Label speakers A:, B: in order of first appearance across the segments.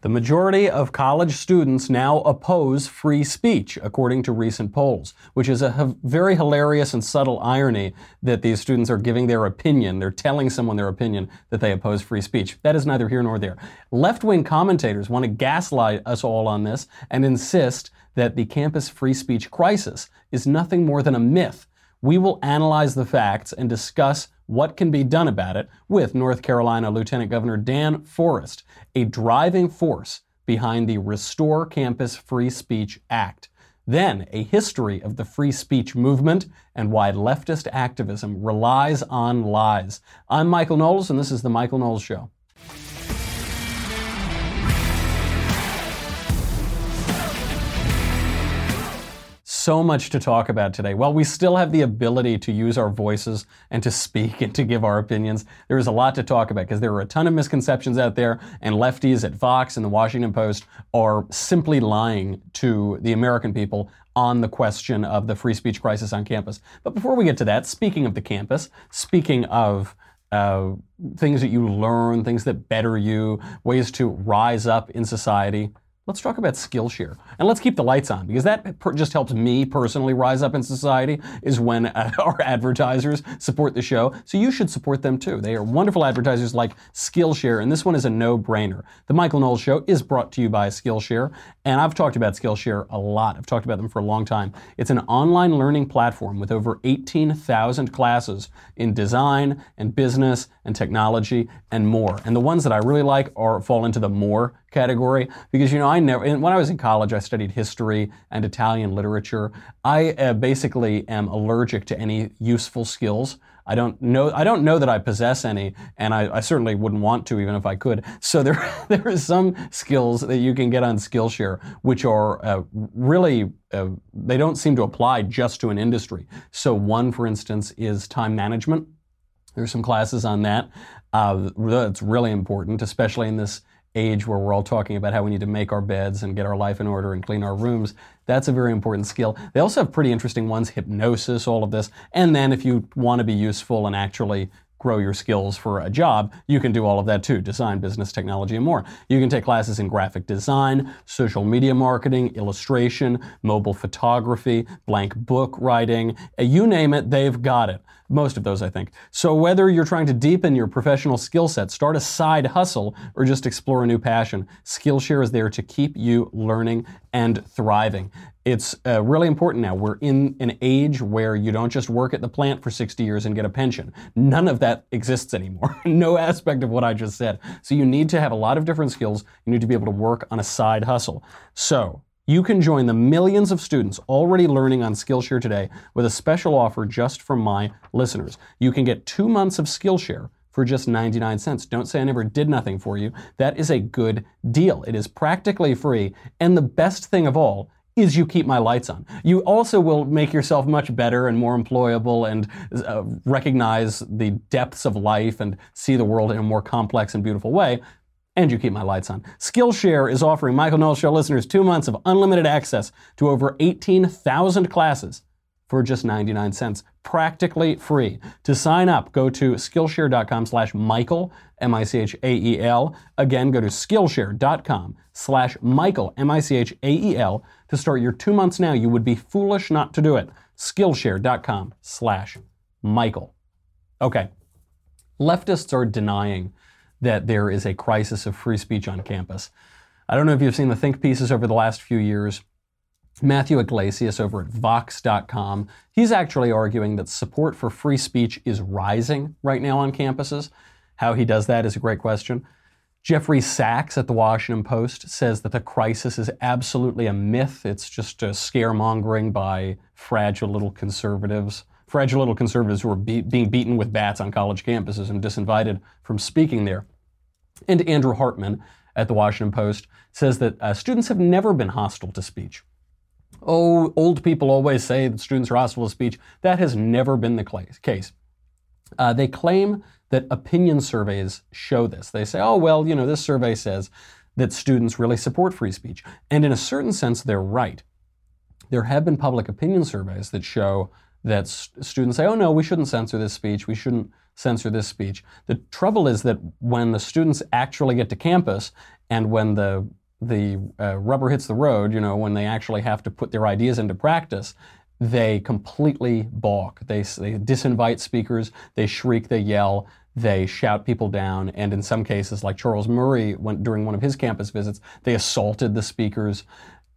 A: The majority of college students now oppose free speech, according to recent polls, which is a very hilarious and subtle irony that these students are giving their opinion. They're telling someone their opinion that they oppose free speech. That is neither here nor there. Left wing commentators want to gaslight us all on this and insist that the campus free speech crisis is nothing more than a myth. We will analyze the facts and discuss what can be done about it with North Carolina Lieutenant Governor Dan Forest, a driving force behind the Restore Campus Free Speech Act. Then, a history of the free speech movement and why leftist activism relies on lies. I'm Michael Knowles, and this is The Michael Knowles Show. So much to talk about today. While we still have the ability to use our voices and to speak and to give our opinions, there is a lot to talk about because there are a ton of misconceptions out there, and lefties at Vox and the Washington Post are simply lying to the American people on the question of the free speech crisis on campus. But before we get to that, speaking of the campus, speaking of uh, things that you learn, things that better you, ways to rise up in society, let's talk about Skillshare. And let's keep the lights on because that per- just helps me personally rise up in society is when uh, our advertisers support the show. So you should support them too. They are wonderful advertisers like Skillshare, and this one is a no-brainer. The Michael Knowles Show is brought to you by Skillshare, and I've talked about Skillshare a lot. I've talked about them for a long time. It's an online learning platform with over 18,000 classes in design and business and technology and more. And the ones that I really like are fall into the more category because you know I never when I was in college I studied history and Italian literature. I uh, basically am allergic to any useful skills. I don't know I don't know that I possess any, and I, I certainly wouldn't want to even if I could. So there there are some skills that you can get on Skillshare which are uh, really uh, they don't seem to apply just to an industry. So one, for instance, is time management. There's some classes on that. Uh, that's really important, especially in this age where we're all talking about how we need to make our beds and get our life in order and clean our rooms. That's a very important skill. They also have pretty interesting ones, hypnosis, all of this. And then if you want to be useful and actually grow your skills for a job, you can do all of that too design, business, technology, and more. You can take classes in graphic design, social media marketing, illustration, mobile photography, blank book writing. Uh, you name it, they've got it. Most of those, I think. So, whether you're trying to deepen your professional skill set, start a side hustle, or just explore a new passion, Skillshare is there to keep you learning and thriving. It's uh, really important now. We're in an age where you don't just work at the plant for 60 years and get a pension. None of that exists anymore. no aspect of what I just said. So you need to have a lot of different skills. You need to be able to work on a side hustle. So you can join the millions of students already learning on Skillshare today with a special offer just for my listeners. You can get two months of Skillshare for just 99 cents. Don't say I never did nothing for you. That is a good deal. It is practically free. And the best thing of all is you keep my lights on. You also will make yourself much better and more employable and uh, recognize the depths of life and see the world in a more complex and beautiful way. And you keep my lights on. Skillshare is offering Michael Knowles Show listeners two months of unlimited access to over 18,000 classes for just 99 cents. Practically free. To sign up, go to Skillshare.com slash Michael, M-I-C-H-A-E-L. Again, go to Skillshare.com slash Michael, M-I-C-H-A-E-L to start your two months now. You would be foolish not to do it. Skillshare.com slash Michael. Okay. Leftists are denying that there is a crisis of free speech on campus. I don't know if you've seen the think pieces over the last few years. Matthew Yglesias over at Vox.com, he's actually arguing that support for free speech is rising right now on campuses. How he does that is a great question. Jeffrey Sachs at the Washington Post says that the crisis is absolutely a myth. It's just a scaremongering by fragile little conservatives. Fragile little conservatives who are be- being beaten with bats on college campuses and disinvited from speaking there. And Andrew Hartman at the Washington Post says that uh, students have never been hostile to speech. Oh, old people always say that students are hostile to speech. That has never been the case. Uh, they claim that opinion surveys show this. They say, oh, well, you know, this survey says that students really support free speech. And in a certain sense, they're right. There have been public opinion surveys that show that st- students say, oh, no, we shouldn't censor this speech. We shouldn't censor this speech. The trouble is that when the students actually get to campus And when the the uh, rubber hits the road, you know, when they actually have to put their ideas into practice, they completely balk. They, they disinvite speakers, they shriek, they yell, they shout people down, and in some cases, like Charles Murray, went during one of his campus visits, they assaulted the speakers.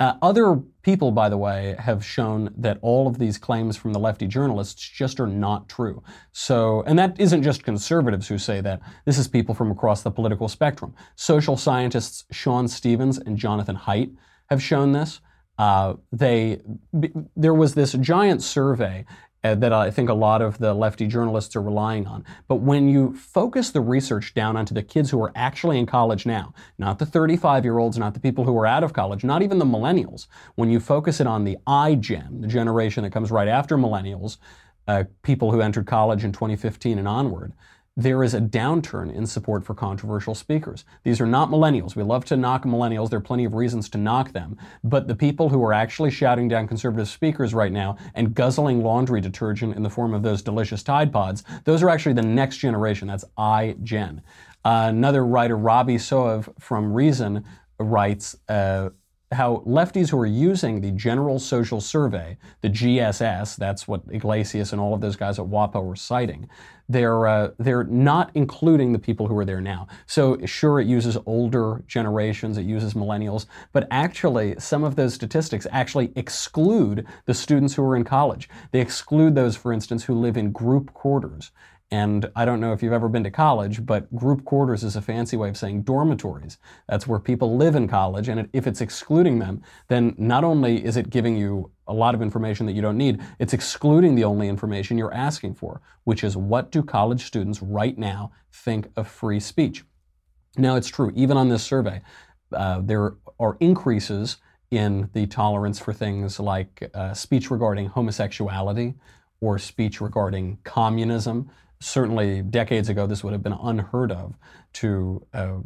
A: Uh, other people, by the way, have shown that all of these claims from the lefty journalists just are not true. So, and that isn't just conservatives who say that. This is people from across the political spectrum. Social scientists Sean Stevens and Jonathan Haidt have shown this. Uh, they, b- there was this giant survey uh, that I think a lot of the lefty journalists are relying on. But when you focus the research down onto the kids who are actually in college now, not the 35 year olds, not the people who are out of college, not even the millennials, when you focus it on the iGen, the generation that comes right after millennials, uh, people who entered college in 2015 and onward, there is a downturn in support for controversial speakers. These are not millennials. We love to knock millennials. There are plenty of reasons to knock them. But the people who are actually shouting down conservative speakers right now and guzzling laundry detergent in the form of those delicious Tide Pods, those are actually the next generation. That's iGen. Uh, another writer, Robby Soave from Reason, writes, uh, how lefties who are using the General Social Survey, the GSS, that's what Yglesias and all of those guys at WAPO were citing, they're, uh, they're not including the people who are there now. So, sure, it uses older generations, it uses millennials, but actually, some of those statistics actually exclude the students who are in college. They exclude those, for instance, who live in group quarters. And I don't know if you've ever been to college, but group quarters is a fancy way of saying dormitories. That's where people live in college. And if it's excluding them, then not only is it giving you a lot of information that you don't need, it's excluding the only information you're asking for, which is what do college students right now think of free speech? Now, it's true, even on this survey, uh, there are increases in the tolerance for things like uh, speech regarding homosexuality or speech regarding communism certainly decades ago, this would have been unheard of to uh,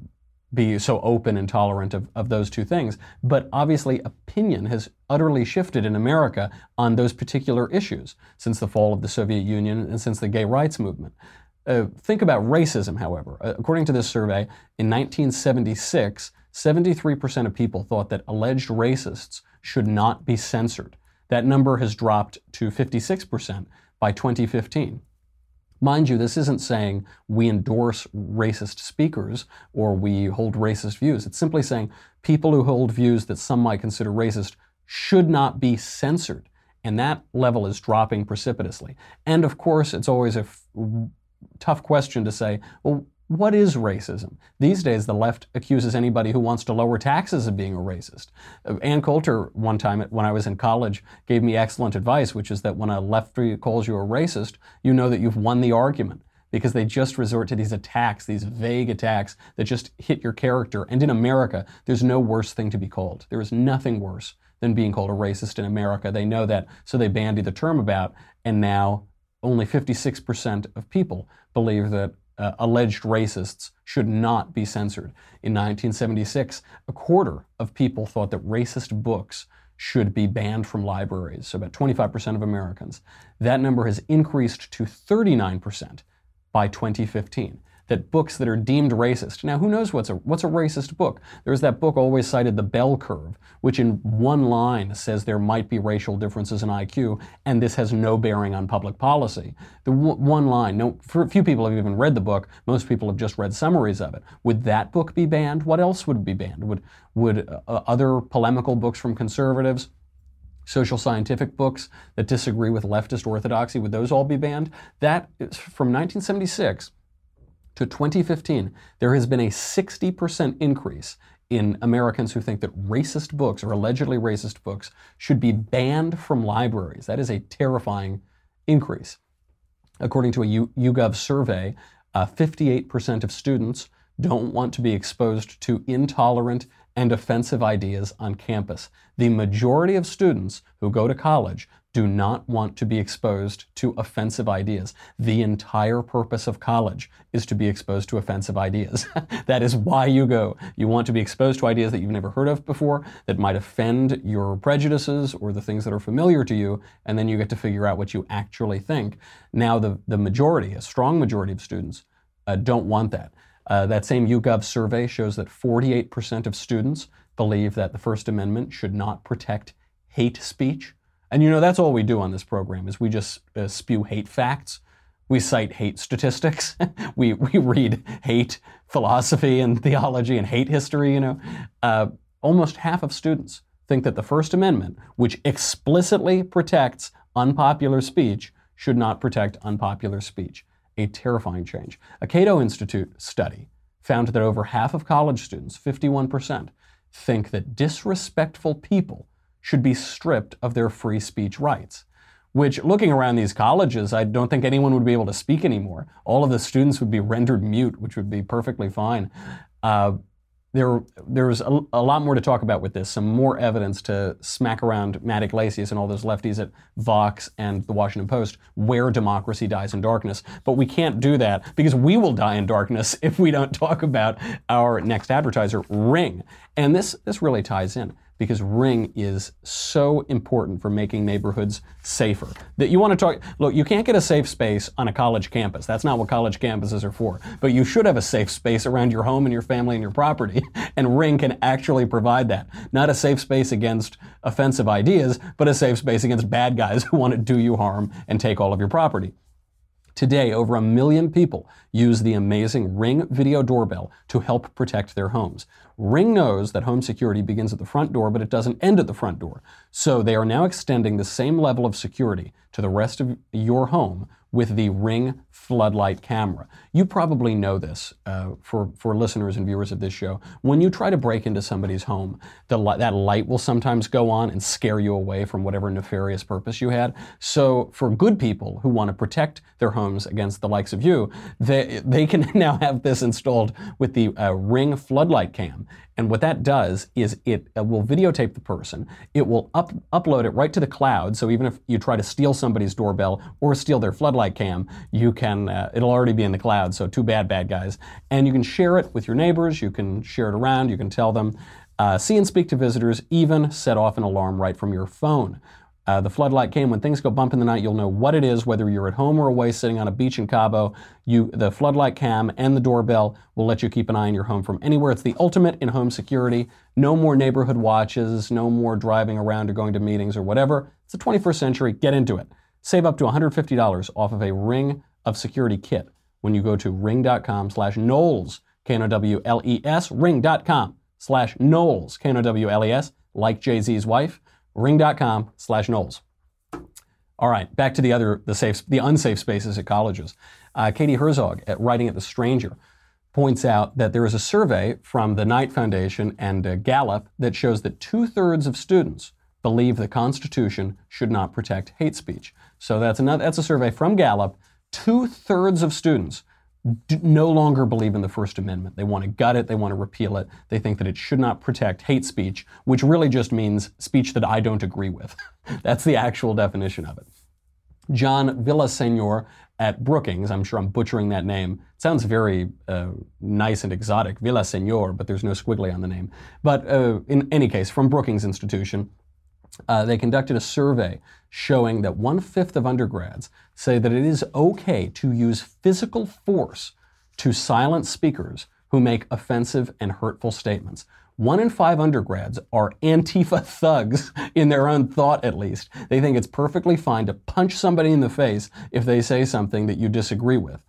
A: be so open and tolerant of, of those two things. But obviously, opinion has utterly shifted in America on those particular issues since the fall of the Soviet Union and since the gay rights movement. Uh, think about racism, however. Uh, according to this survey, in 1976, 73% of people thought that alleged racists should not be censored. That number has dropped to 56% by 2015. Mind you, this isn't saying we endorse racist speakers or we hold racist views. It's simply saying people who hold views that some might consider racist should not be censored. And that level is dropping precipitously. And of course, it's always a f- tough question to say, well, what is racism? These days, the left accuses anybody who wants to lower taxes of being a racist. Uh, Ann Coulter, one time when I was in college, gave me excellent advice, which is that when a lefty calls you a racist, you know that you've won the argument because they just resort to these attacks, these vague attacks that just hit your character. And in America, there's no worse thing to be called. There is nothing worse than being called a racist in America. They know that, so they bandy the term about, and now only 56% of people believe that uh, alleged racists should not be censored. In 1976, a quarter of people thought that racist books should be banned from libraries, so about 25% of Americans. That number has increased to 39% by 2015 that books that are deemed racist. Now, who knows what's a, what's a racist book? There's that book always cited, The Bell Curve, which in one line says there might be racial differences in IQ, and this has no bearing on public policy. The w- one line, no, few people have even read the book. Most people have just read summaries of it. Would that book be banned? What else would be banned? Would, would uh, other polemical books from conservatives? social scientific books that disagree with leftist orthodoxy, would those all be banned? That is from 1976 to 2015, there has been a 60% increase in Americans who think that racist books or allegedly racist books should be banned from libraries. That is a terrifying increase. According to a YouGov survey, uh, 58% of students don't want to be exposed to intolerant and offensive ideas on campus. The majority of students who go to college do not want to be exposed to offensive ideas. The entire purpose of college is to be exposed to offensive ideas. that is why you go. You want to be exposed to ideas that you've never heard of before, that might offend your prejudices or the things that are familiar to you, and then you get to figure out what you actually think. Now, the, the majority, a strong majority of students, uh, don't want that. Uh, that same YouGov survey shows that 48% of students believe that the First Amendment should not protect hate speech. And you know, that's all we do on this program is we just uh, spew hate facts. We cite hate statistics. we, we read hate philosophy and theology and hate history, you know. Uh, almost half of students think that the First Amendment, which explicitly protects unpopular speech, should not protect unpopular speech. A terrifying change. A Cato Institute study found that over half of college students, 51%, think that disrespectful people should be stripped of their free speech rights. Which, looking around these colleges, I don't think anyone would be able to speak anymore. All of the students would be rendered mute, which would be perfectly fine. Uh, there, there's a, a, lot more to talk about with this, some more evidence to smack around Matt Yglesias and all those lefties at Vox and the Washington Post where democracy dies in darkness. But we can't do that because we will die in darkness if we don't talk about our next advertiser, Ring. And this, this really ties in because Ring is so important for making neighborhoods safer. That you want to talk, look, you can't get a safe space on a college campus. That's not what college campuses are for. But you should have a safe space around your home and your family and your property. And Ring can actually provide that. Not a safe space against offensive ideas, but a safe space against bad guys who want to do you harm and take all of your property. Today, over a million people use the amazing Ring video doorbell to help protect their homes. Ring knows that home security begins at the front door, but it doesn't end at the front door. So they are now extending the same level of security to the rest of your home with the Ring floodlight camera. You probably know this uh, for, for listeners and viewers of this show. When you try to break into somebody's home, the, that light will sometimes go on and scare you away from whatever nefarious purpose you had. So, for good people who want to protect their homes against the likes of you, they, they can now have this installed with the uh, Ring floodlight cam. And what that does is it uh, will videotape the person. It will up, upload it right to the cloud. So even if you try to steal somebody's doorbell or steal their floodlight cam, you can. Uh, it'll already be in the cloud. So too bad, bad guys. And you can share it with your neighbors. You can share it around. You can tell them. Uh, see and speak to visitors. Even set off an alarm right from your phone. Uh, the floodlight cam. When things go bump in the night, you'll know what it is, whether you're at home or away sitting on a beach in Cabo. You, the floodlight cam and the doorbell will let you keep an eye on your home from anywhere. It's the ultimate in home security. No more neighborhood watches, no more driving around or going to meetings or whatever. It's the 21st century. Get into it. Save up to $150 off of a Ring of Security kit when you go to ring.com slash Knowles, K-N-O-W-L-E-S, ring.com slash Knowles, K-N-O-W-L-E-S, like Jay-Z's wife ring.com slash Knowles. All right, back to the other, the safe, the unsafe spaces at colleges. Uh, Katie Herzog at Writing at the Stranger points out that there is a survey from the Knight Foundation and uh, Gallup that shows that two thirds of students believe the Constitution should not protect hate speech. So that's another, that's a survey from Gallup. Two thirds of students no longer believe in the First Amendment. They want to gut it, they want to repeal it. They think that it should not protect hate speech, which really just means speech that I don't agree with. That's the actual definition of it. John Villasenor at Brookings, I'm sure I'm butchering that name. It sounds very uh, nice and exotic, Villasenor, but there's no squiggly on the name. But uh, in any case, from Brookings Institution, uh, they conducted a survey showing that one fifth of undergrads say that it is okay to use physical force to silence speakers who make offensive and hurtful statements. One in five undergrads are Antifa thugs in their own thought, at least. They think it's perfectly fine to punch somebody in the face if they say something that you disagree with.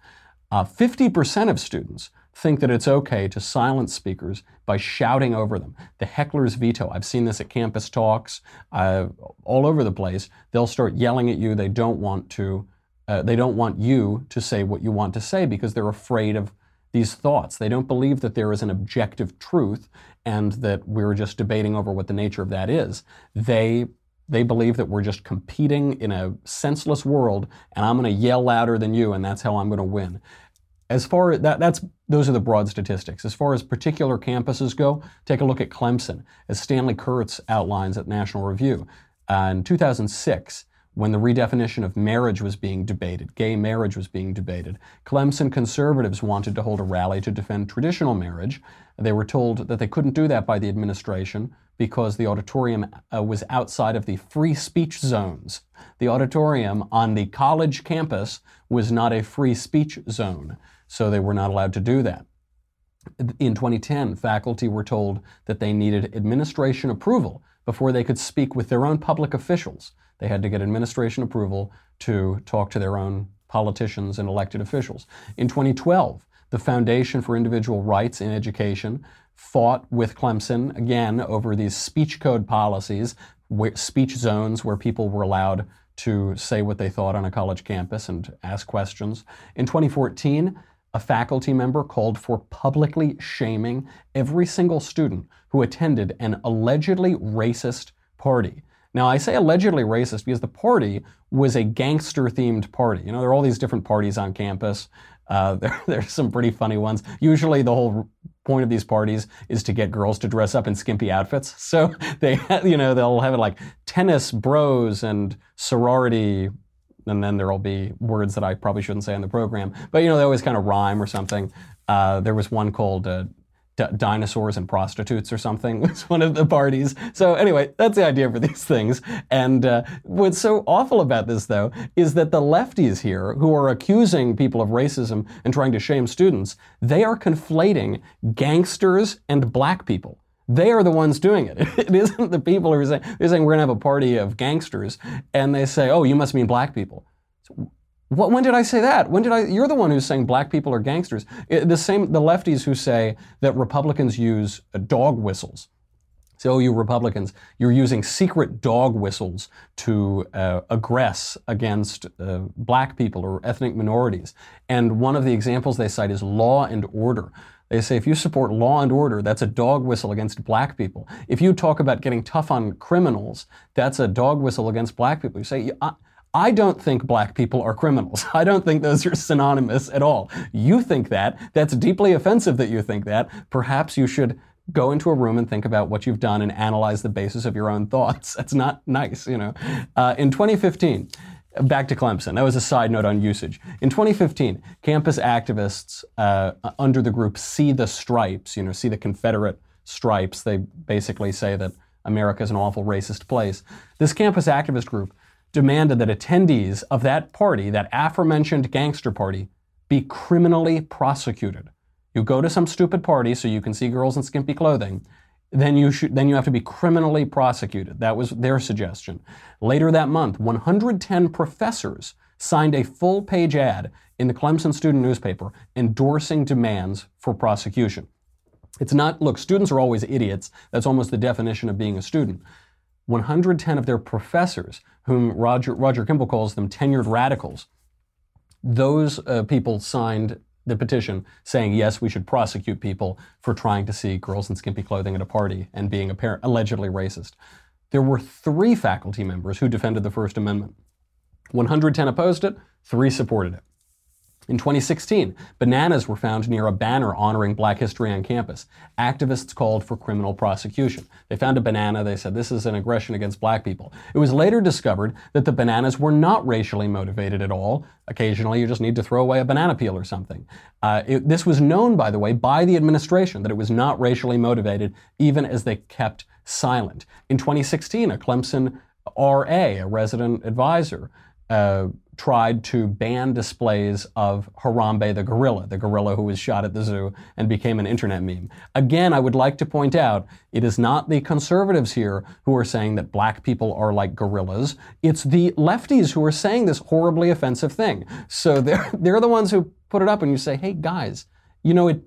A: Uh, 50% of students think that it's okay to silence speakers by shouting over them. The heckler's veto. I've seen this at campus talks uh, all over the place. They'll start yelling at you. They don't want to. Uh, they don't want you to say what you want to say because they're afraid of these thoughts. They don't believe that there is an objective truth and that we're just debating over what the nature of that is. They they believe that we're just competing in a senseless world and I'm going to yell louder than you and that's how I'm going to win. As far as that, that's those are the broad statistics. As far as particular campuses go, take a look at Clemson, as Stanley Kurtz outlines at National Review. Uh, in 2006, when the redefinition of marriage was being debated, gay marriage was being debated, Clemson conservatives wanted to hold a rally to defend traditional marriage. They were told that they couldn't do that by the administration because the auditorium uh, was outside of the free speech zones. The auditorium on the college campus was not a free speech zone so they were not allowed to do that. In 2010, faculty were told that they needed administration approval before they could speak with their own public officials. They had to get administration approval to talk to their own politicians and elected officials. In 2012, the Foundation for Individual Rights in Education fought with Clemson again over these speech code policies, speech zones where people were allowed to say what they thought on a college campus and ask questions. In 2014, a faculty member called for publicly shaming every single student who attended an allegedly racist party. Now, I say allegedly racist because the party was a gangster themed party. You know, there are all these different parties on campus. Uh, there, there's some pretty funny ones. Usually, the whole point of these parties is to get girls to dress up in skimpy outfits. So they, you know, they'll have it like tennis bros and sorority and then there'll be words that I probably shouldn't say on the program. But you know, they always kind of rhyme or something. Uh, there was one called uh, D- dinosaurs and prostitutes or something was one of the parties. So anyway, that's the idea for these things. And uh, what's so awful about this, though, is that the lefties here, who are accusing people of racism and trying to shame students, they are conflating gangsters and black people. They are the ones doing it. It isn't the people who are saying, they're saying we're going to have a party of gangsters, and they say, oh, you must mean black people. So, what, when did I say that? When did I? You're the one who's saying black people are gangsters. It, the same, the lefties who say that Republicans use dog whistles. So, you Republicans, you're using secret dog whistles to uh, aggress against uh, black people or ethnic minorities. And one of the examples they cite is law and order. They say if you support law and order, that's a dog whistle against black people. If you talk about getting tough on criminals, that's a dog whistle against black people. You say, I don't think black people are criminals. I don't think those are synonymous at all. You think that. That's deeply offensive that you think that. Perhaps you should go into a room and think about what you've done and analyze the basis of your own thoughts. That's not nice, you know. Uh, in 2015, Back to Clemson. That was a side note on usage. In 2015, campus activists uh, under the group See the Stripes, you know, see the Confederate stripes, they basically say that America is an awful racist place. This campus activist group demanded that attendees of that party, that aforementioned gangster party, be criminally prosecuted. You go to some stupid party so you can see girls in skimpy clothing, then you should then you have to be criminally prosecuted. That was their suggestion. Later that month, 110 professors signed a full-page ad in the Clemson student newspaper endorsing demands for prosecution. It's not look, students are always idiots. That's almost the definition of being a student. 110 of their professors, whom Roger, Roger Kimball calls them tenured radicals, those uh, people signed the petition saying, yes, we should prosecute people for trying to see girls in skimpy clothing at a party and being apparent, allegedly racist. There were three faculty members who defended the First Amendment. 110 opposed it, three supported it. In 2016, bananas were found near a banner honoring black history on campus. Activists called for criminal prosecution. They found a banana, they said this is an aggression against black people. It was later discovered that the bananas were not racially motivated at all. Occasionally, you just need to throw away a banana peel or something. Uh, it, this was known, by the way, by the administration that it was not racially motivated, even as they kept silent. In 2016, a Clemson RA, a resident advisor, uh, tried to ban displays of Harambe the gorilla, the gorilla who was shot at the zoo and became an internet meme. Again, I would like to point out it is not the conservatives here who are saying that black people are like gorillas. It's the lefties who are saying this horribly offensive thing. So they're, they're the ones who put it up and you say, hey guys, you know, it,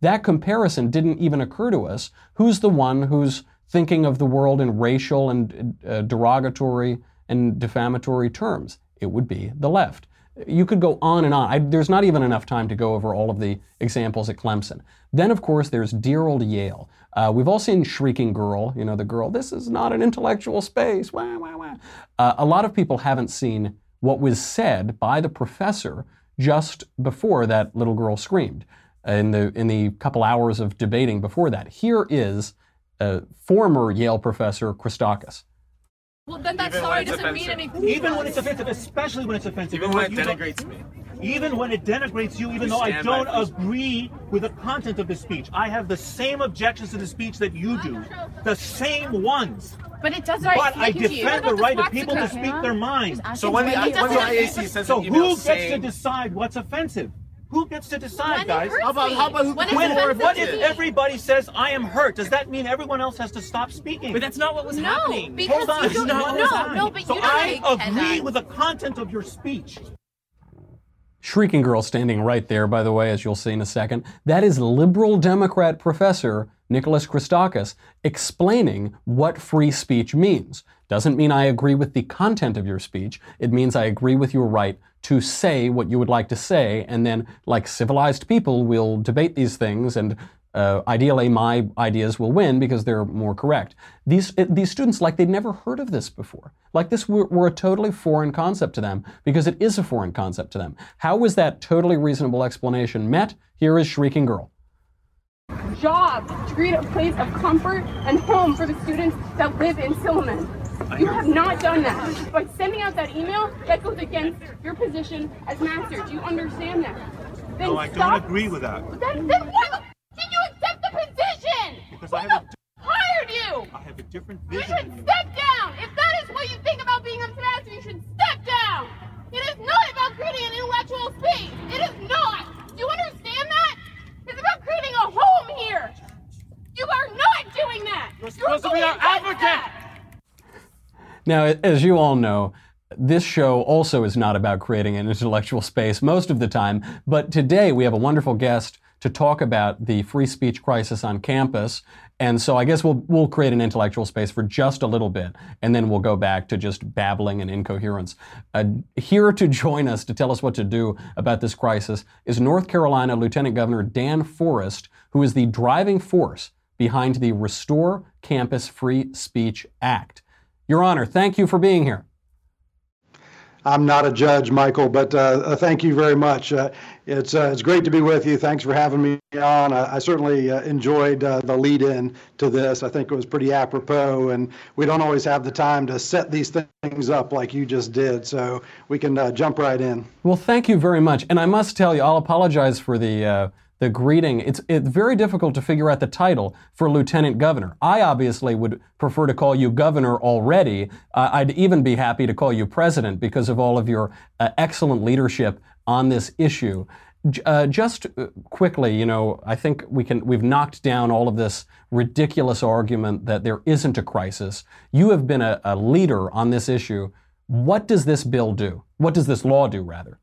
A: that comparison didn't even occur to us. Who's the one who's thinking of the world in racial and uh, derogatory and defamatory terms? It would be the left. You could go on and on. I, there's not even enough time to go over all of the examples at Clemson. Then, of course, there's dear old Yale. Uh, we've all seen Shrieking Girl, you know, the girl, this is not an intellectual space. Wah, wah, wah. Uh, a lot of people haven't seen what was said by the professor just before that little girl screamed in the, in the couple hours of debating before that. Here is uh, former Yale professor Christakis.
B: Well, then that even sorry doesn't offensive. mean anything.
C: Even when it's offensive, especially when it's offensive.
B: Even when it denigrates me.
C: Even when it denigrates you, even though I don't agree with the content of the speech. I have the same objections to the speech that you do. The same ones.
B: But it doesn't.
C: But I defend the right of people to speak their mind.
B: So when the, when the IAC
C: says so who gets to decide what's offensive? Who gets to decide,
B: When
C: guys?
D: How about- how about who-
B: When it's
C: When, what if everybody says I am hurt? Does that mean everyone else has to stop speaking?
D: But that's not what was
B: No,
D: happening.
B: because
C: Hold on.
B: you don't.
D: not what was
B: No, no, but
C: so
B: you
C: I
B: don't
C: agree
B: cannot.
C: with the content of your speech.
A: Shrieking Girl standing right there, by the way, as you'll see in a second. That is liberal Democrat professor Nicholas Christakis explaining what free speech means. Doesn't mean I agree with the content of your speech. It means I agree with your right to say what you would like to say, and then, like civilized people, we'll debate these things and uh, ideally, my ideas will win because they're more correct. These these students, like they'd never heard of this before. Like this were, were a totally foreign concept to them because it is a foreign concept to them. How was that totally reasonable explanation met? Here is Shrieking Girl.
E: Job to create a place of comfort and home for the students that live in Silliman. You have not done that. By sending out that email, that goes against your position as master. Do you understand that? Then
C: No, I don't agree with that.
E: Then, then why the f- did you accept the position?
C: Because
E: Who
C: I have
E: the
C: a-
E: hired you?
C: I have a different vision.
E: You should
C: than you.
E: step down. If that is what you think about being a master, you should step down. It is not about creating an intellectual space. It is not. Do you understand that? It's about creating a home here. You are not doing that.
D: You're supposed to be our advocate.
E: that.
A: Now, as you all know, this show also is not about creating an intellectual space most of the time, but today we have a wonderful guest to talk about the free speech crisis on campus. And so I guess we'll, we'll create an intellectual space for just a little bit, and then we'll go back to just babbling and incoherence. Uh, here to join us to tell us what to do about this crisis is North Carolina Lieutenant Governor Dan Forest, who is the driving force behind the Restore Campus Free Speech Act. Your Honor, thank you for being here.
F: I'm not a judge, Michael, but uh, uh, thank you very much. Uh, it's uh, it's great to be with you. Thanks for having me on. I, I certainly uh, enjoyed uh, the lead-in to this. I think it was pretty apropos, and we don't always have the time to set these things up like you just did. So we can jump right in.
A: Well, thank you very much. And I must tell you, I'll apologize for the the greeting. It's it's very difficult to figure out the title for lieutenant governor. I obviously would prefer to call you governor already. Uh, I'd even be happy to call you president because of all of your uh, excellent leadership on this issue. Uh, just uh, quickly, you know, I think we can we've knocked down all of this ridiculous argument that there isn't a crisis. You have been a, a leader on this issue. What does this bill do? What does this law do, rather?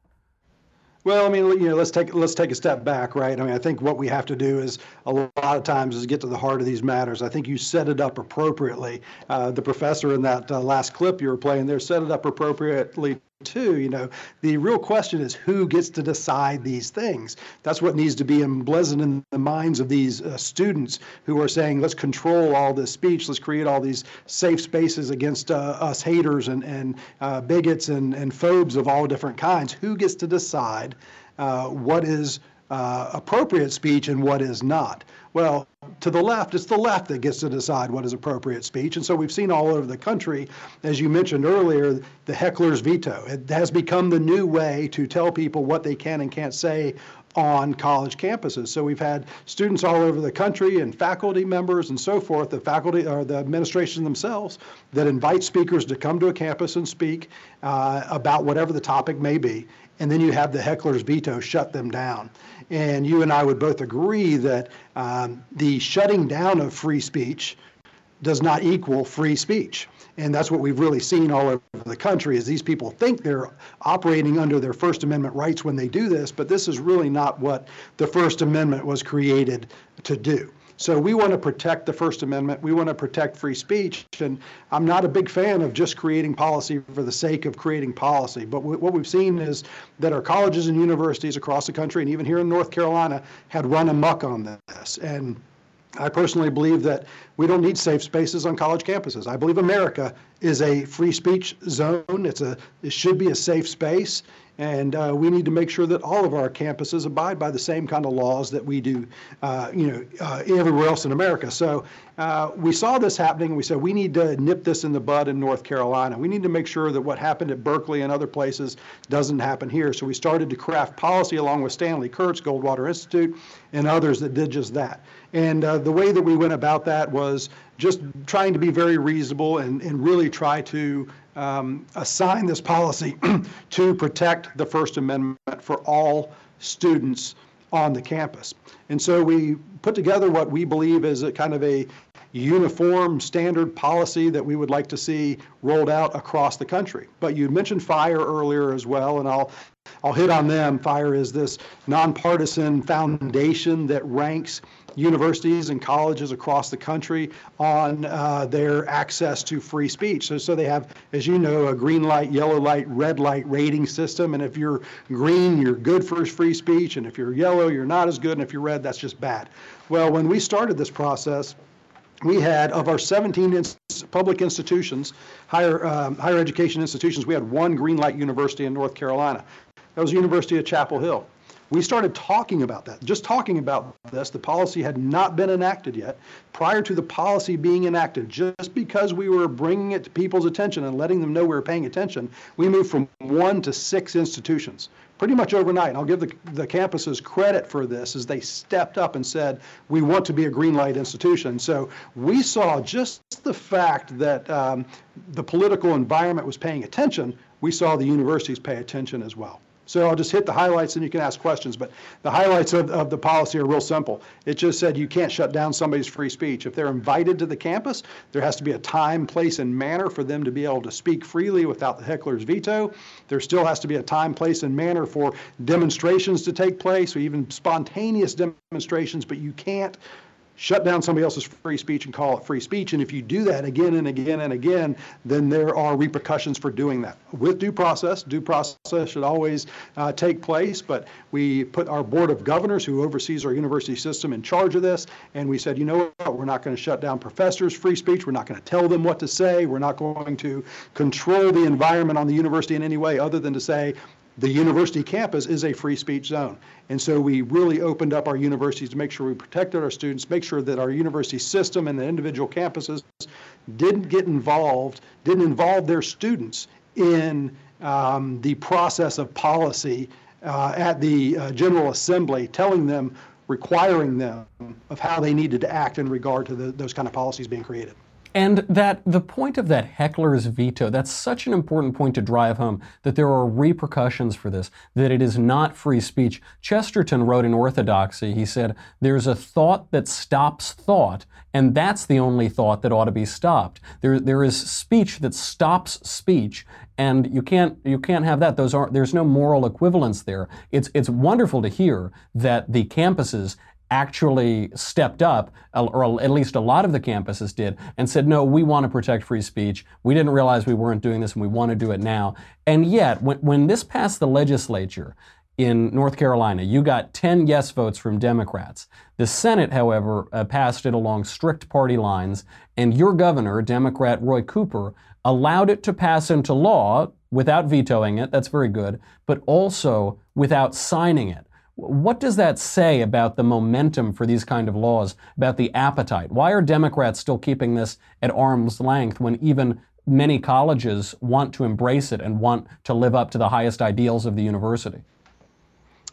F: Well, I mean, you know, let's take let's take a step back, right? I mean, I think what we have to do is a lot of times is get to the heart of these matters. I think you set it up appropriately. Uh, the professor in that uh, last clip you were playing there set it up appropriately too. You know, the real question is who gets to decide these things. That's what needs to be emblazoned in the minds of these uh, students who are saying, let's control all this speech, let's create all these safe spaces against uh, us haters and and uh, bigots and and phobes of all different kinds. Who gets to decide uh, what is uh, appropriate speech and what is not? Well, to the left, it's the left that gets to decide what is appropriate speech. And so we've seen all over the country, as you mentioned earlier, the heckler's veto. It has become the new way to tell people what they can and can't say on college campuses. So we've had students all over the country and faculty members and so forth, the faculty or the administration themselves, that invite speakers to come to a campus and speak uh, about whatever the topic may be. And then you have the heckler's veto shut them down. And you and I would both agree that um, the shutting down of free speech does not equal free speech. And that's what we've really seen all over the country is these people think they're operating under their First Amendment rights when they do this, but this is really not what the First Amendment was created to do. So we want to protect the First Amendment. We want to protect free speech. And I'm not a big fan of just creating policy for the sake of creating policy. But w- what we've seen is that our colleges and universities across the country, and even here in North Carolina, had run amok on this. And I personally believe that we don't need safe spaces on college campuses. I believe America is a free speech zone. It's a it should be a safe space, and uh, we need to make sure that all of our campuses abide by the same kind of laws that we do, uh, you know, uh, everywhere else in America. So uh, we saw this happening. We said we need to nip this in the bud in North Carolina. We need to make sure that what happened at Berkeley and other places doesn't happen here. So we started to craft policy along with Stanley Kurtz, Goldwater Institute, and others that did just that. And uh, the way that we went about that was just trying to be very reasonable and, and really try to um, assign this policy to protect the First Amendment for all students on the campus. And so we put together what we believe is a kind of a uniform standard policy that we would like to see rolled out across the country. But you mentioned FIRE earlier as well, and I'll I'll hit on them. FIRE is this nonpartisan foundation that ranks universities and colleges across the country on uh, their access to free speech. So, so they have, as you know, a green light, yellow light, red light rating system. And if you're green, you're good for free speech. And if you're yellow, you're not as good. And if you're red, that's just bad. Well, when we started this process, we had of our 17 ins- public institutions, higher um, higher education institutions, we had one green light university in North Carolina. That was the University of Chapel Hill. We started talking about that, just talking about this. The policy had not been enacted yet. Prior to the policy being enacted, just because we were bringing it to people's attention and letting them know we were paying attention, we moved from one to six institutions pretty much overnight. And I'll give the, the campuses credit for this as they stepped up and said, we want to be a green light institution. So we saw just the fact that um, the political environment was paying attention, we saw the universities pay attention as well. So I'll just hit the highlights and you can ask questions. But the highlights of, of the policy are real simple. It just said you can't shut down somebody's free speech. If they're invited to the campus, there has to be a time, place, and manner for them to be able to speak freely without the heckler's veto. There still has to be a time, place, and manner for demonstrations to take place, or even spontaneous demonstrations, but you can't shut down somebody else's free speech and call it free speech. And if you do that again and again and again, then there are repercussions for doing that. With due process, due process should always uh, take place, but we put our Board of Governors, who oversees our university system, in charge of this. And we said, you know what, we're not going to shut down professors' free speech. We're not going to tell them what to say. We're not going to control the environment on the university in any way other than to say, the university campus is a free speech zone. And so we really opened up our universities to make sure we protected our students, make sure that our university system and the individual campuses didn't get involved, didn't involve their students in um, the process of policy uh, at the uh, General Assembly, telling them, requiring them of how they needed to act in regard to the, those kind of policies being created.
A: And that the point of that heckler's veto, that's such an important point to drive home that there are repercussions for this, that it is not free speech. Chesterton wrote in Orthodoxy, he said, there's a thought that stops thought, and that's the only thought that ought to be stopped. There, there is speech that stops speech, and you can't you can't have that. Those aren't there's no moral equivalence there. It's it's wonderful to hear that the campuses actually stepped up, or at least a lot of the campuses did, and said, no, we want to protect free speech. We didn't realize we weren't doing this and we want to do it now. And yet, when, when this passed the legislature in North Carolina, you got 10 yes votes from Democrats. The Senate, however, uh, passed it along strict party lines, and your governor, Democrat Roy Cooper, allowed it to pass into law without vetoing it. That's very good, but also without signing it. What does that say about the momentum for these kind of laws, about the appetite? Why are Democrats still keeping this at arm's length when even many colleges want to embrace it and want to live up to the highest ideals of the university?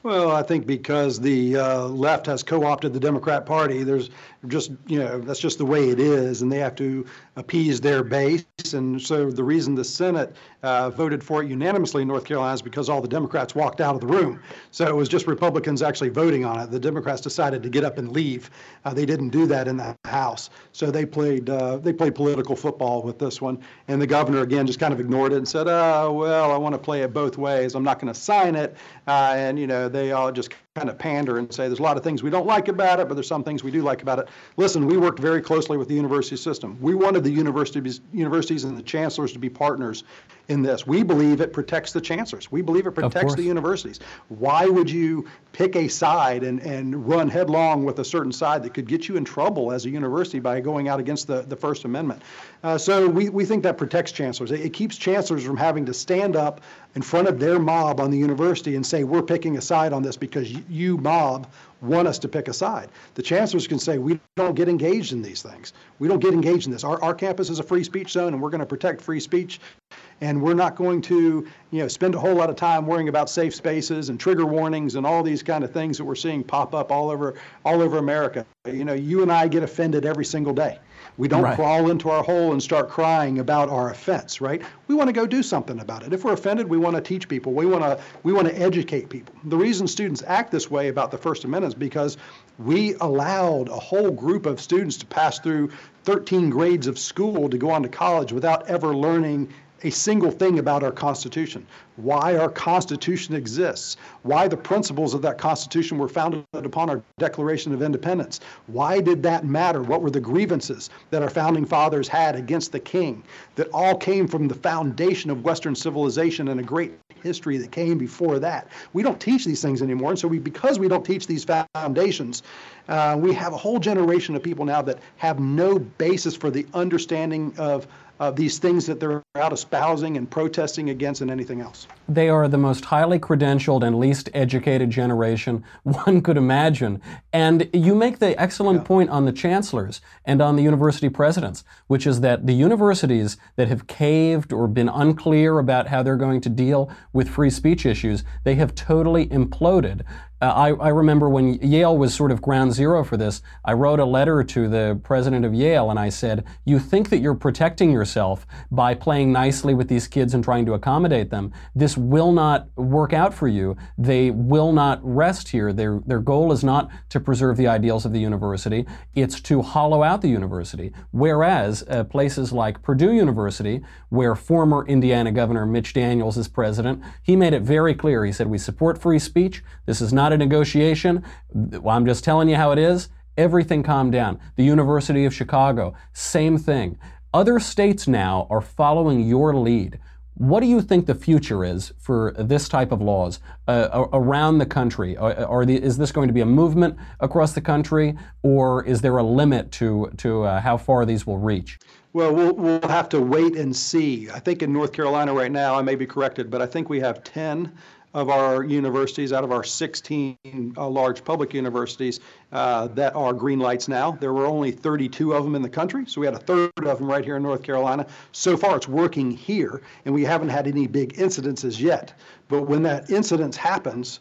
F: Well, I think because the uh, left has co-opted the Democrat Party, there's just, you know, that's just the way it is, and they have to appease their base. And so the reason the Senate uh, voted for it unanimously in North Carolina is because all the Democrats walked out of the room. So it was just Republicans actually voting on it. The Democrats decided to get up and leave. Uh, they didn't do that in the House. So they played uh, they played political football with this one. And the governor again just kind of ignored it and said, "Oh well, I want to play it both ways. I'm not going to sign it." Uh, and you know they all just kind of pander and say there's a lot of things we don't like about it, but there's some things we do like about it. Listen, we worked very closely with the university system. We wanted the universities, universities and the chancellors to be partners in this. We believe it protects the chancellors. We believe it protects the universities. Why would you pick a side and, and run headlong with a certain side that could get you in trouble as a university by going out against the, the First Amendment? Uh, so we, we think that protects chancellors. It, it keeps chancellors from having to stand up in front of their mob on the university and say, we're picking a side on this because you, mob, want us to pick a side. The chancellors can say, we don't get engaged in these things. We don't get engaged in this. Our, our campus is a free speech zone and we're going to protect free speech And we're not going to, you know, spend a whole lot of time worrying about safe spaces and trigger warnings and all these kind of things that we're seeing pop up all over all over America. You know, you and I get offended every single day. We don't
A: Right.
F: crawl into our hole and start crying about our offense, right? We want to go do something about it. If we're offended, we want to teach people. We want to we want to educate people. The reason students act this way about the First Amendment is because we allowed a whole group of students to pass through 13 grades of school to go on to college without ever learning a single thing about our Constitution, why our Constitution exists, why the principles of that Constitution were founded upon our Declaration of Independence. Why did that matter? What were the grievances that our founding fathers had against the king that all came from the foundation of Western civilization and a great history that came before that? We don't teach these things anymore, and so we, because we don't teach these foundations, uh, we have a whole generation of people now that have no basis for the understanding of of these things that they're out espousing and protesting against and anything else.
A: They are the most highly credentialed and least educated generation one could imagine. And you make the excellent point on the chancellors and on the university presidents, which is that the universities that have caved or been unclear about how they're going to deal with free speech issues, they have totally imploded. Uh, I, I remember when Yale was sort of ground zero for this, I wrote a letter to the president of Yale and I said, You think that you're protecting yourself by playing nicely with these kids and trying to accommodate them. This will not work out for you. They will not rest here. Their, their goal is not to preserve the ideals of the university, it's to hollow out the university. Whereas uh, places like Purdue University, where former Indiana Governor Mitch Daniels is president, he made it very clear. He said, We support free speech. This is not a negotiation. I'm just telling you how it is. Everything calmed down. The University of Chicago, same thing. Other states now are following your lead. What do you think the future is for this type of laws uh, around the country? Are, are the, is this going to be a movement across the country, or is there a limit to, to uh, how far these will reach?
F: Well, we'll we'll have to wait and see. I think in North Carolina right now, I may be corrected, but I think we have 10 of our universities out of our 16 uh, large public universities uh, that are green lights now. There were only 32 of them in the country, so we had a third of them right here in North Carolina. So far, it's working here, and we haven't had any big incidences yet. But when that incidence happens,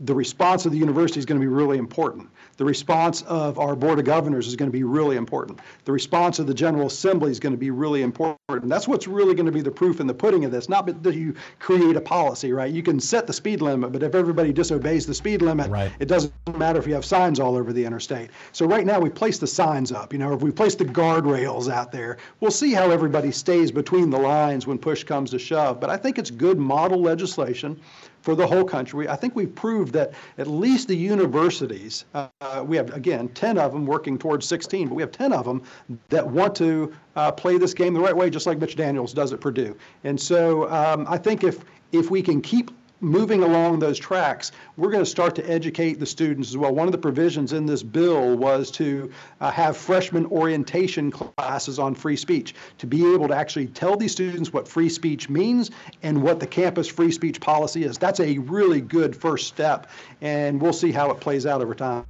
F: the response of the university is going to be really important. The response of our Board of Governors is going to be really important. The response of the General Assembly is going to be really important. That's what's really going to be the proof in the pudding of this, not that you create a policy, right? You can set the speed limit, but if everybody disobeys the speed limit,
A: Right.
F: it doesn't matter if you have signs all over the interstate. So right now we place the signs up, you know, if we place the guardrails out there, we'll see how everybody stays between the lines when push comes to shove. But I think it's good model legislation for the whole country. I think we've proved that at least the universities, uh, we have, again, 10 of them working towards 16, but we have 10 of them that want to uh, play this game the right way, just like Mitch Daniels does at Purdue. And so um, I think if, if we can keep moving along those tracks, we're going to start to educate the students as well. One of the provisions in this bill was to uh, have freshman orientation classes on free speech, to be able to actually tell these students what free speech means and what the campus free speech policy is. That's a really good first step, and we'll see how it plays out over time.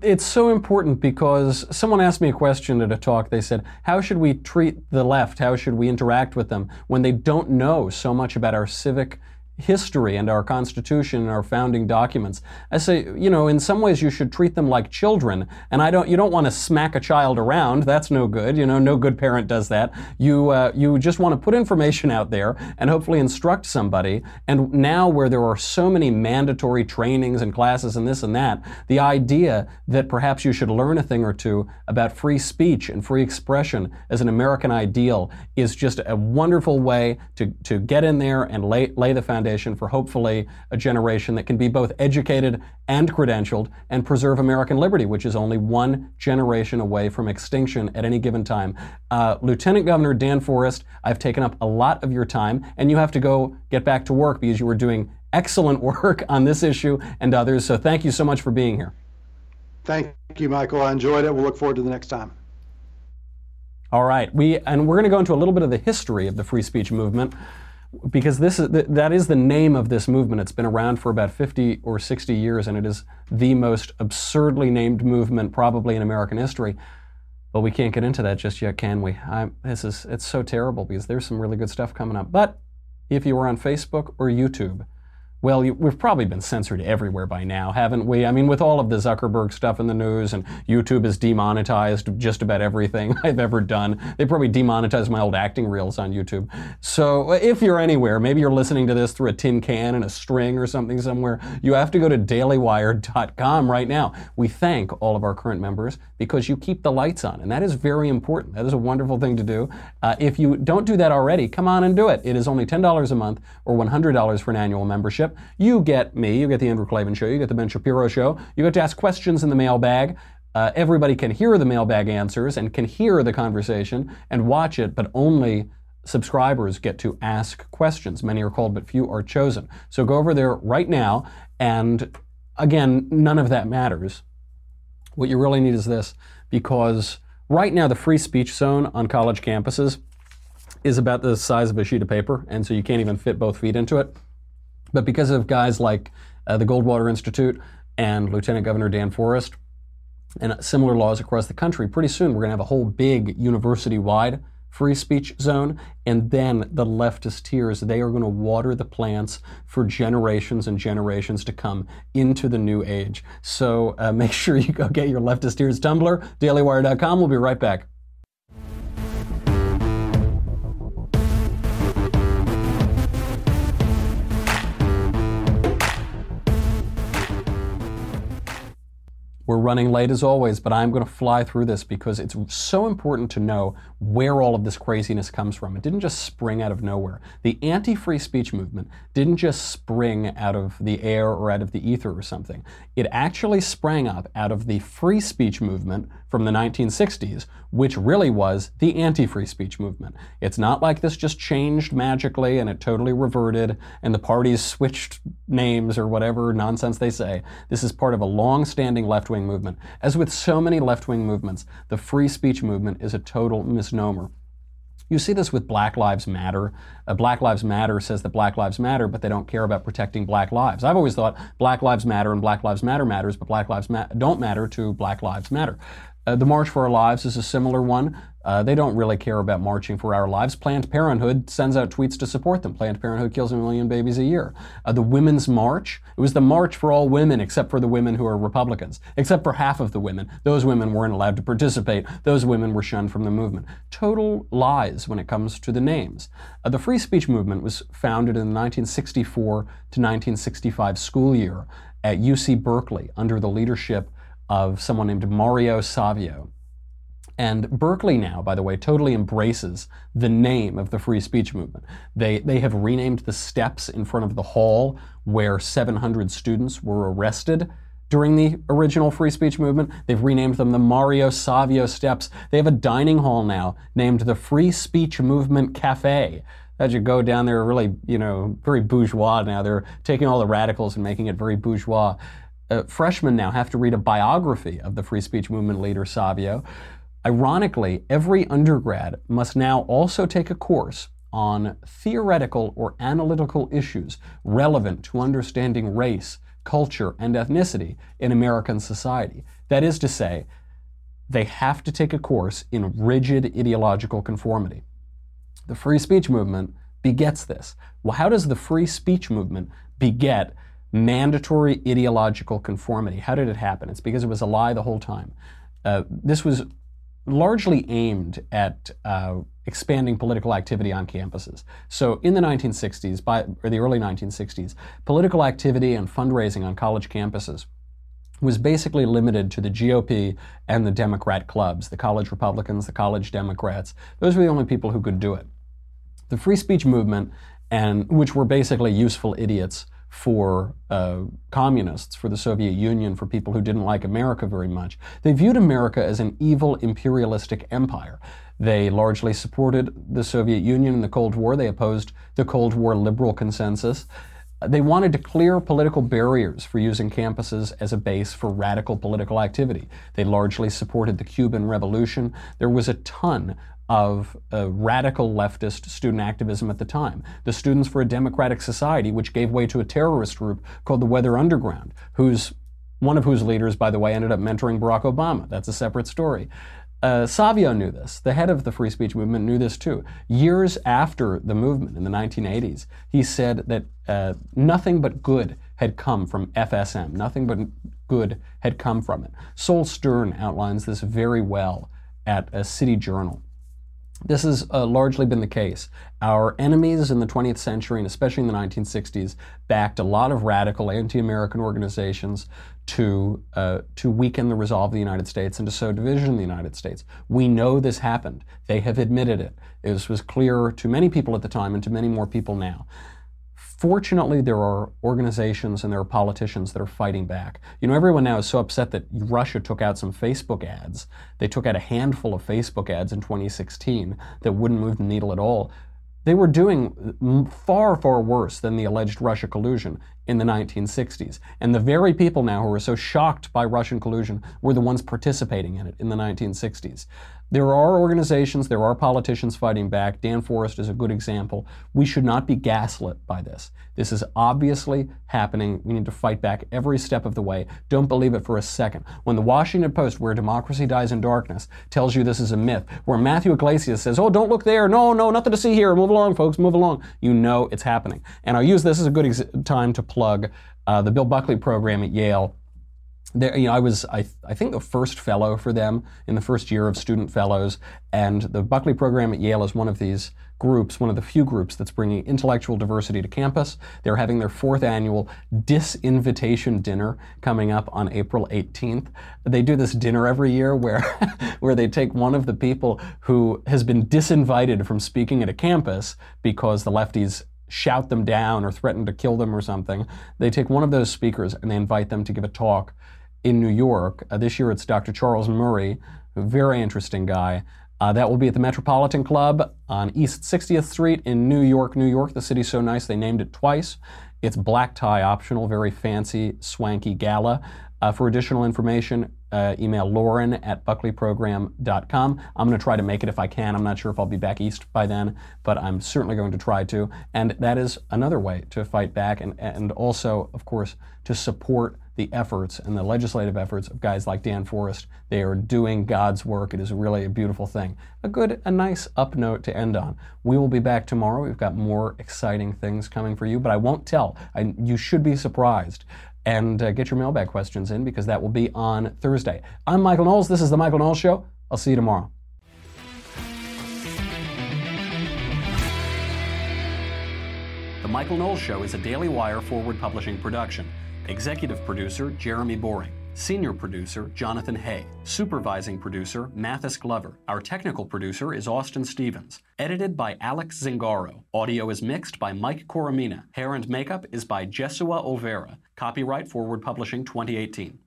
A: It's so important because someone asked me a question at a talk. They said, How should we treat the left? How should we interact with them when they don't know so much about our civic history and our Constitution and our founding documents? I say, you know, in some ways you should treat them like children. And I don't, you don't want to smack a child around. That's no good. You know, no good parent does that. You, uh, you just want to put information out there and hopefully instruct somebody. And now, where there are so many mandatory trainings and classes and this and that, the idea that perhaps you should learn a thing or two about free speech and free expression as an American ideal is just a wonderful way to, to get in there and lay, lay the foundation for hopefully a generation that can be both educated and credentialed and preserve American liberty, which is only one generation away from extinction at any given time. Uh, Lieutenant Governor Dan Forest, I've taken up a lot of your time, and you have to go get back to work because you were doing excellent work on this issue and others. So thank you so much for being here.
F: Thank you, Michael. I enjoyed it. We'll look forward to the next time.
A: All right, we and we're going to go into a little bit of the history of the free speech movement because this is that is the name of this movement. It's been around for about 50 or 60 years, and it is the most absurdly named movement probably in American history. But we can't get into that just yet, can we? I, this is it's so terrible because there's some really good stuff coming up. But if you were on Facebook or YouTube, well, you, we've probably been censored everywhere by now, haven't we? I mean, with all of the Zuckerberg stuff in the news, and YouTube has demonetized just about everything I've ever done. They probably demonetized my old acting reels on YouTube. So if you're anywhere, maybe you're listening to this through a tin can and a string or something somewhere, you have to go to dailywire.com right now. We thank all of our current members because you keep the lights on, and that is very important. That is a wonderful thing to do. Uh, if you don't do that already, come on and do it. It is only $10 a month or $100 for an annual membership. You get me, you get the Andrew Klavan Show, you get the Ben Shapiro Show, you get to ask questions in the mailbag. Uh, everybody can hear the mailbag answers and can hear the conversation and watch it, but only subscribers get to ask questions. Many are called, but few are chosen. So go over there right now, and again, none of that matters. What you really need is this, because right now the free speech zone on college campuses is about the size of a sheet of paper, and so you can't even fit both feet into it. But because of guys like uh, the Goldwater Institute and Lieutenant Governor Dan Forest and similar laws across the country, pretty soon we're going to have a whole big university wide free speech zone. And then the leftist tears, they are going to water the plants for generations and generations to come into the new age. So uh, make sure you go get your leftist tears tumbler, dailywire.com. We'll be right back. We're running late as always, but I'm going to fly through this because it's so important to know where all of this craziness comes from. It didn't just spring out of nowhere. The anti free speech movement didn't just spring out of the air or out of the ether or something. It actually sprang up out of the free speech movement from the 1960s, which really was the anti free speech movement. It's not like this just changed magically and it totally reverted and the parties switched names or whatever nonsense they say. This is part of a long standing left wing movement. As with so many left wing movements, the free speech movement is a total misnomer. You see this with Black Lives Matter. Uh, Black Lives Matter says that Black Lives Matter, but they don't care about protecting black lives. I've always thought Black Lives Matter and Black Lives Matter matters, but Black Lives ma- don't matter to Black Lives Matter. Uh, the March for Our Lives is a similar one. Uh, they don't really care about marching for our lives. Planned Parenthood sends out tweets to support them. Planned Parenthood kills a million babies a year. Uh, the Women's March, it was the march for all women except for the women who are Republicans, except for half of the women. Those women weren't allowed to participate. Those women were shunned from the movement. Total lies when it comes to the names. Uh, the free speech movement was founded in the 1964 to 1965 school year at UC Berkeley under the leadership of someone named Mario Savio. And Berkeley now, by the way, totally embraces the name of the free speech movement. They, they have renamed the steps in front of the hall where 700 students were arrested during the original free speech movement. They've renamed them the Mario Savio Steps. They have a dining hall now named the Free Speech Movement Cafe. As you go down there, really, you know, very bourgeois now. They're taking all the radicals and making it very bourgeois. Uh, freshmen now have to read a biography of the free speech movement leader Savio. Ironically, every undergrad must now also take a course on theoretical or analytical issues relevant to understanding race, culture, and ethnicity in American society. That is to say, they have to take a course in rigid ideological conformity. The free speech movement begets this. Well, how does the free speech movement beget mandatory ideological conformity? How did it happen? It's because it was a lie the whole time. Uh, this was largely aimed at uh, expanding political activity on campuses. So in the 1960s, by, or the early 1960s, political activity and fundraising on college campuses was basically limited to the GOP and the Democrat clubs, the college Republicans, the college Democrats. Those were the only people who could do it. The free speech movement, and which were basically useful idiots, for uh, communists, for the Soviet Union, for people who didn't like America very much. They viewed America as an evil imperialistic empire. They largely supported the Soviet Union in the Cold War. They opposed the Cold War liberal consensus. They wanted to clear political barriers for using campuses as a base for radical political activity. They largely supported the Cuban Revolution. There was a ton of uh, radical leftist student activism at the time. The Students for a Democratic Society, which gave way to a terrorist group called the Weather Underground, whose one of whose leaders, by the way, ended up mentoring Barack Obama. That's a separate story. Uh, Savio knew this. The head of the free speech movement knew this too. Years after the movement in the 1980s, he said that uh, nothing but good had come from FSM. Nothing but good had come from it. Sol Stern outlines this very well at a City Journal. This has uh, largely been the case. Our enemies in the 20th century, and especially in the 1960s, backed a lot of radical anti-American organizations to uh, to weaken the resolve of the United States and to sow division in the United States. We know this happened. They have admitted it. This was clear to many people at the time and to many more people now. Fortunately, there are organizations and there are politicians that are fighting back. You know, everyone now is so upset that Russia took out some Facebook ads. They took out a handful of Facebook ads in 2016 that wouldn't move the needle at all. They were doing far, far worse than the alleged Russia collusion in the 1960s. And the very people now who are so shocked by Russian collusion were the ones participating in it in the 1960s. There are organizations, there are politicians fighting back. Dan Forest is a good example. We should not be gaslit by this. This is obviously happening. We need to fight back every step of the way. Don't believe it for a second. When the Washington Post, where democracy dies in darkness, tells you this is a myth, where Matthew Yglesias says, oh, don't look there. No, no, nothing to see here. Move along, folks, move along. You know it's happening. And I'll use this as a good ex- time to plug uh, the Bill Buckley program at Yale there, you know, I was, I, I think, the first fellow for them in the first year of student fellows, and the Buckley program at Yale is one of these groups, one of the few groups that's bringing intellectual diversity to campus. They're having their fourth annual disinvitation dinner coming up on April 18th. They do this dinner every year where, where they take one of the people who has been disinvited from speaking at a campus because the lefties shout them down or threaten to kill them or something. They take one of those speakers and they invite them to give a talk in New York. Uh, this year it's Dr. Charles Murray, very interesting guy. Uh, that will be at the Metropolitan Club on East 60th Street in New York, New York. The city's so nice they named it twice. It's black tie optional, very fancy, swanky gala. Uh, for additional information, uh, email lauren at buckleyprogram.com. I'm going to try to make it if I can. I'm not sure if I'll be back east by then, but I'm certainly going to try to. And that is another way to fight back and, and also, of course, to support the efforts and the legislative efforts of guys like Dan Forest. They are doing God's work. It is really a beautiful thing. A good, a nice up note to end on. We will be back tomorrow. We've got more exciting things coming for you, but I won't tell. I, you should be surprised. And uh, get your mailbag questions in because that will be on Thursday. I'm Michael Knowles. This is The Michael Knowles Show. I'll see you tomorrow. The Michael Knowles Show is a Daily Wire forward publishing production. Executive producer Jeremy Boring. Senior producer Jonathan Hay. Supervising producer Mathis Glover. Our technical producer is Austin Stevens. Edited by Alex Zingaro. Audio is mixed by Mike Coromina. Hair and makeup is by Jesua Olvera. Copyright Forward Publishing 2018.